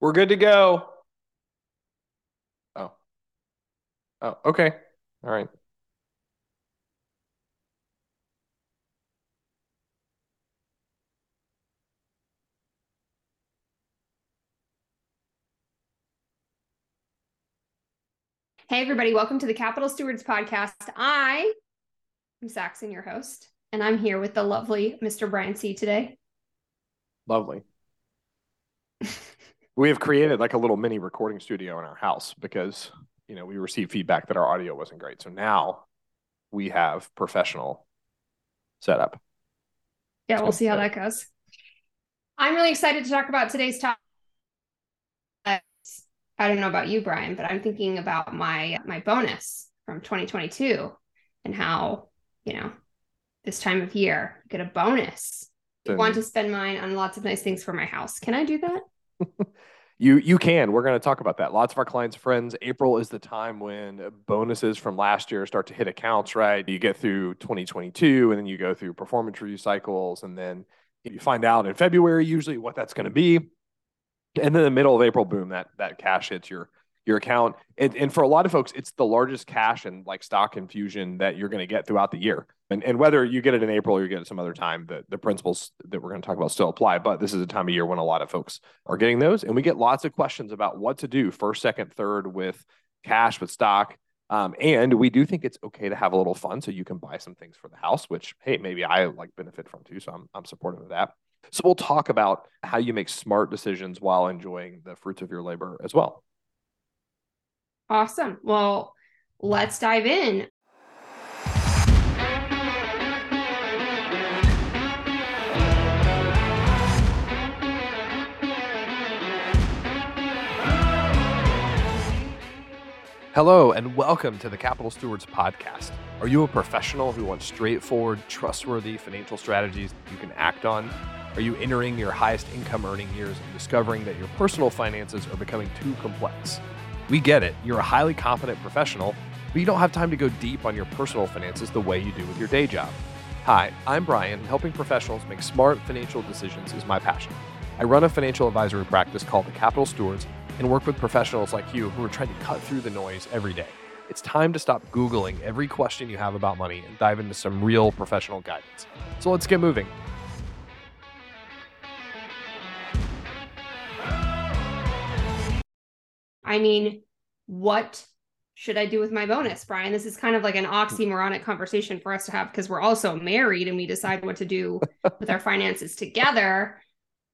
We're good to go. Oh. Oh, okay. All right. Hey, everybody, welcome to the Capital Stewards Podcast. I am Saxon, your host, and I'm here with the lovely Mr. Brian C. today. Lovely. we have created like a little mini recording studio in our house because, you know, we received feedback that our audio wasn't great. So now we have professional setup. Yeah, we'll see how that goes. I'm really excited to talk about today's topic. I don't know about you, Brian, but I'm thinking about my my bonus from 2022 and how, you know, this time of year, get a bonus. I want to spend mine on lots of nice things for my house. Can I do that? you you can. We're going to talk about that. Lots of our clients' friends. April is the time when bonuses from last year start to hit accounts. Right, you get through 2022, and then you go through performance review cycles, and then you find out in February usually what that's going to be and then the middle of April, boom, that that cash hits your your account. And, and for a lot of folks, it's the largest cash and like stock infusion that you're going to get throughout the year. And, and whether you get it in April or you get it some other time, the, the principles that we're going to talk about still apply. But this is a time of year when a lot of folks are getting those. And we get lots of questions about what to do first, second, third with cash, with stock. Um, and we do think it's okay to have a little fun so you can buy some things for the house, which, hey, maybe I like benefit from too. So I'm, I'm supportive of that. So we'll talk about how you make smart decisions while enjoying the fruits of your labor as well. Awesome. Well, let's dive in. Hello, and welcome to the Capital Stewards Podcast. Are you a professional who wants straightforward, trustworthy financial strategies you can act on? Are you entering your highest income earning years and discovering that your personal finances are becoming too complex? We get it. You're a highly competent professional, but you don't have time to go deep on your personal finances the way you do with your day job. Hi, I'm Brian. Helping professionals make smart financial decisions is my passion. I run a financial advisory practice called the Capital Stewards and work with professionals like you who are trying to cut through the noise every day. It's time to stop Googling every question you have about money and dive into some real professional guidance. So let's get moving. I mean, what should I do with my bonus, Brian? This is kind of like an oxymoronic conversation for us to have because we're also married and we decide what to do with our finances together.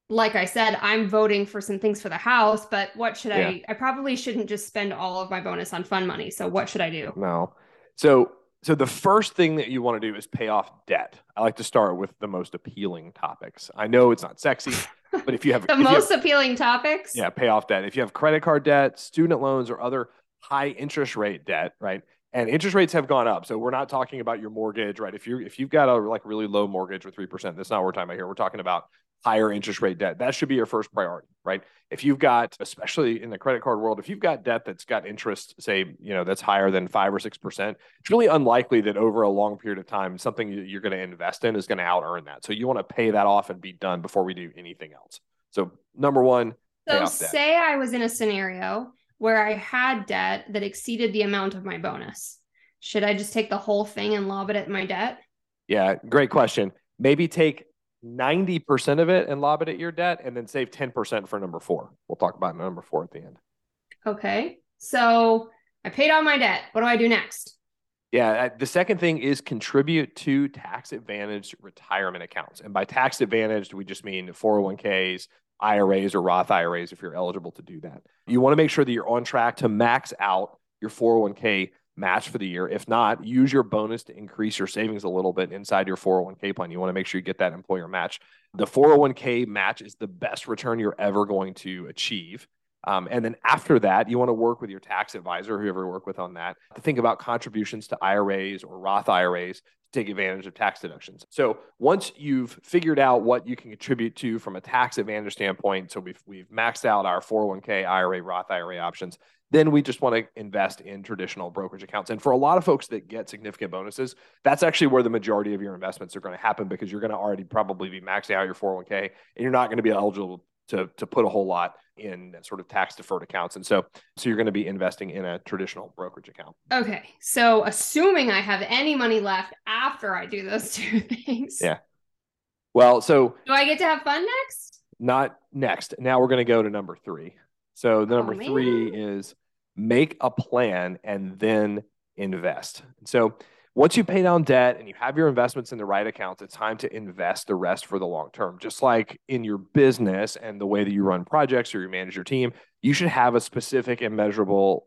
Like I said, I'm voting for some things for the house, but what should yeah. I? I probably shouldn't just spend all of my bonus on fun money. So what should I do? No. So so the first thing that you want to do is pay off debt. I like to start with the most appealing topics. I know it's not sexy. But if you have the most have, appealing topics, yeah, pay off debt. If you have credit card debt, student loans, or other high interest rate debt, right? And interest rates have gone up. So we're not talking about your mortgage, right? If you if you've got a like really low mortgage with three percent, that's not what we're talking about here. We're talking about higher interest rate debt. That should be your first priority, right? If you've got, especially in the credit card world, if you've got debt that's got interest, say, you know, that's higher than five or six percent, it's really unlikely that over a long period of time, something you're going to invest in is going to out earn that. So you want to pay that off and be done before we do anything else. So number one. So say I was in a scenario where I had debt that exceeded the amount of my bonus. Should I just take the whole thing and lob it at my debt? Yeah, great question. Maybe take 90% of it and lob it at your debt and then save 10% for number four. We'll talk about number four at the end. Okay. So I paid all my debt. What do I do next? Yeah, the second thing is contribute to tax advantaged retirement accounts. And by tax advantaged, we just mean 401ks, IRAs, or Roth IRAs if you're eligible to do that. You want to make sure that you're on track to max out your 401k match for the year. If not, use your bonus to increase your savings a little bit inside your 401k plan. You want to make sure you get that employer match. The 401k match is the best return you're ever going to achieve. Um, and then after that, you want to work with your tax advisor, whoever you work with on that, to think about contributions to IRAs or Roth IRAs take advantage of tax deductions. So once you've figured out what you can contribute to from a tax advantage standpoint, so we've we've maxed out our 401k, IRA, Roth IRA options, then we just want to invest in traditional brokerage accounts. And for a lot of folks that get significant bonuses, that's actually where the majority of your investments are going to happen because you're going to already probably be maxing out your 401k and you're not going to be eligible to to put a whole lot in sort of tax deferred accounts. And so so you're going to be investing in a traditional brokerage account. Okay. So assuming I have any money left after I do those two things. Yeah. Well, so do I get to have fun next? Not next. Now we're going to go to number 3. So the number oh, 3 is make a plan and then invest. So once you pay down debt and you have your investments in the right accounts, it's time to invest the rest for the long term. Just like in your business and the way that you run projects or you manage your team, you should have a specific and measurable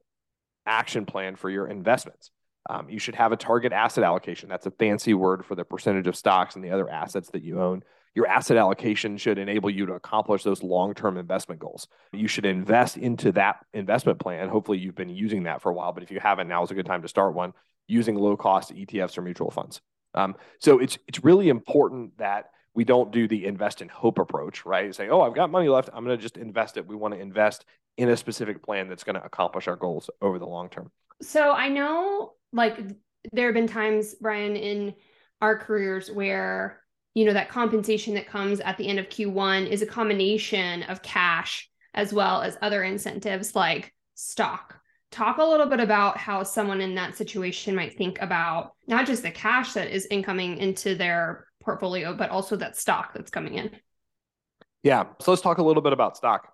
action plan for your investments. Um, you should have a target asset allocation. That's a fancy word for the percentage of stocks and the other assets that you own. Your asset allocation should enable you to accomplish those long term investment goals. You should invest into that investment plan. Hopefully, you've been using that for a while, but if you haven't, now is a good time to start one using low cost ETFs or mutual funds. Um, so it's it's really important that we don't do the invest in hope approach, right? Say, oh, I've got money left, I'm going to just invest it. We want to invest in a specific plan that's going to accomplish our goals over the long term. So I know, like, there have been times, Brian, in our careers where you know that compensation that comes at the end of Q1 is a combination of cash as well as other incentives like stock talk a little bit about how someone in that situation might think about not just the cash that is incoming into their portfolio, but also that stock that's coming in. Yeah. So let's talk a little bit about stock.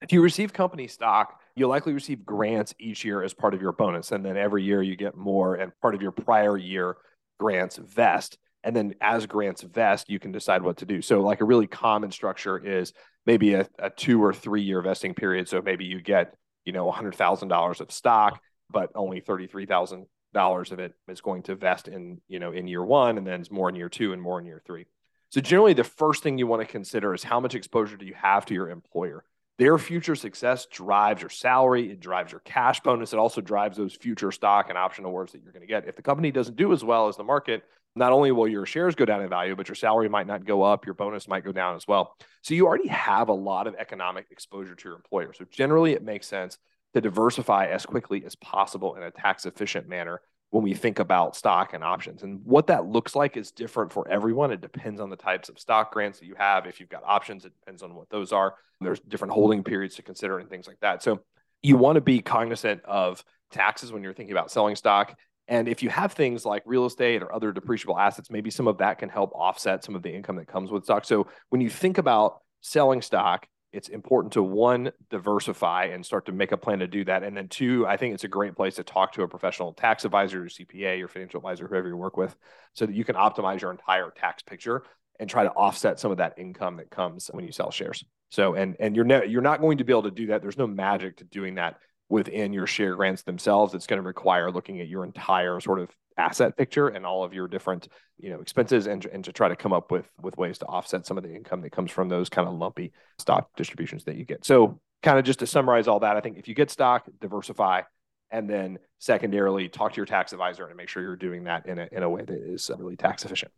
If you receive company stock, you'll likely receive grants each year as part of your bonus. And then every year you get more, and part of your prior year grants vest. And then as grants vest, you can decide what to do. So, like a really common structure is maybe a, a two or three year vesting period. So maybe you get you know, $100,000 of stock, but only $33,000 of it is going to vest in, you know, in year one, and then it's more in year two and more in year three. So generally, the first thing you want to consider is how much exposure do you have to your employer? Their future success drives your salary, it drives your cash bonus, it also drives those future stock and option awards that you're going to get. If the company doesn't do as well as the market, not only will your shares go down in value, but your salary might not go up, your bonus might go down as well. So you already have a lot of economic exposure to your employer. So generally, it makes sense to diversify as quickly as possible in a tax efficient manner when we think about stock and options. And what that looks like is different for everyone. It depends on the types of stock grants that you have. If you've got options, it depends on what those are. There's different holding periods to consider and things like that. So you want to be cognizant of taxes when you're thinking about selling stock and if you have things like real estate or other depreciable assets, maybe some of that can help offset some of the income that comes with stock. So when you think about selling stock, it's important to one, diversify and start to make a plan to do that. And then two, I think it's a great place to talk to a professional tax advisor, your CPA, your financial advisor, whoever you work with, so that you can optimize your entire tax picture and try to offset some of that income that comes when you sell shares. So and and you're ne- you're not going to be able to do that. There's no magic to doing that within your share grants themselves. It's going to require looking at your entire sort of asset picture and all of your different you know expenses and, and to try to come up with with ways to offset some of the income that comes from those kind of lumpy stock distributions that you get so kind of just to summarize all that i think if you get stock diversify and then secondarily talk to your tax advisor and make sure you're doing that in a, in a way that is really tax efficient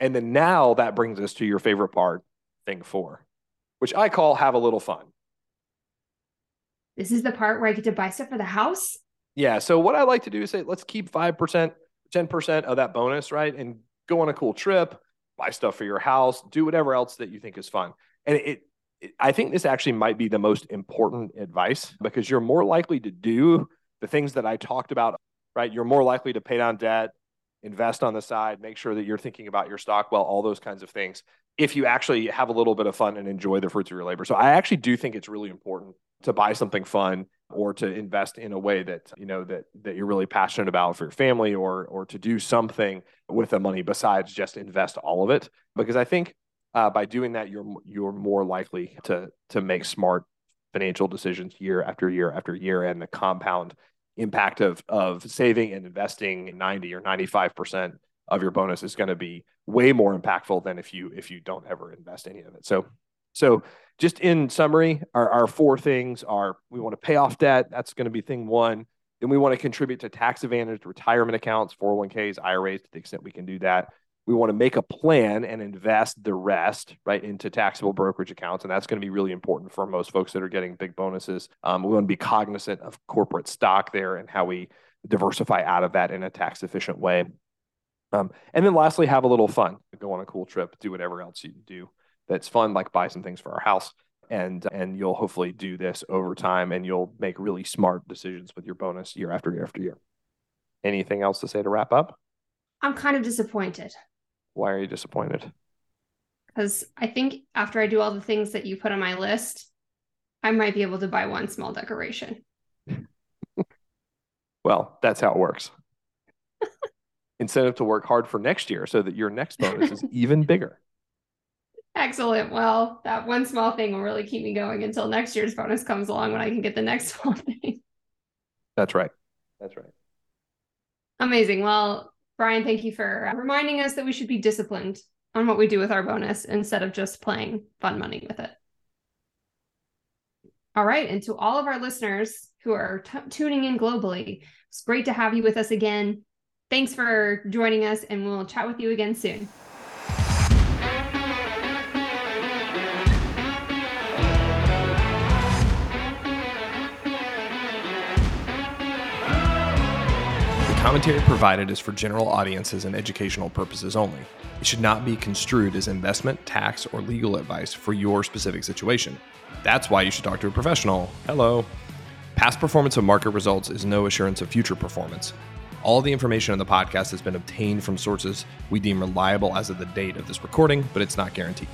and then now that brings us to your favorite part thing four which i call have a little fun this is the part where I get to buy stuff for the house. Yeah. So what I like to do is say, let's keep 5%, 10% of that bonus, right? And go on a cool trip, buy stuff for your house, do whatever else that you think is fun. And it, it I think this actually might be the most important advice because you're more likely to do the things that I talked about, right? You're more likely to pay down debt, invest on the side, make sure that you're thinking about your stock well, all those kinds of things. If you actually have a little bit of fun and enjoy the fruits of your labor. So I actually do think it's really important to buy something fun or to invest in a way that you know that that you're really passionate about for your family or or to do something with the money besides just invest all of it. Because i think uh, by doing that you're you're more likely to to make smart financial decisions year after year after year. And the compound impact of of saving and investing 90 or 95 percent of your bonus is going to be way more impactful than if you if you don't ever invest any of it. So so just in summary, our, our four things are we want to pay off debt. That's going to be thing one. Then we want to contribute to tax advantaged retirement accounts, 401ks, IRAs to the extent we can do that. We want to make a plan and invest the rest right into taxable brokerage accounts. And that's going to be really important for most folks that are getting big bonuses. Um, we want to be cognizant of corporate stock there and how we diversify out of that in a tax efficient way. Um, and then lastly, have a little fun. Go on a cool trip, do whatever else you do that's fun, like buy some things for our house. And, and you'll hopefully do this over time and you'll make really smart decisions with your bonus year after year after year. Anything else to say to wrap up? I'm kind of disappointed. Why are you disappointed? Because I think after I do all the things that you put on my list, I might be able to buy one small decoration. well, that's how it works. Incentive to work hard for next year so that your next bonus is even bigger. Excellent. Well, that one small thing will really keep me going until next year's bonus comes along when I can get the next small thing. That's right. That's right. Amazing. Well, Brian, thank you for uh, reminding us that we should be disciplined on what we do with our bonus instead of just playing fun money with it. All right. And to all of our listeners who are t- tuning in globally, it's great to have you with us again. Thanks for joining us, and we'll chat with you again soon. Commentary provided is for general audiences and educational purposes only. It should not be construed as investment, tax, or legal advice for your specific situation. That's why you should talk to a professional. Hello. Past performance of market results is no assurance of future performance. All the information on the podcast has been obtained from sources we deem reliable as of the date of this recording, but it's not guaranteed.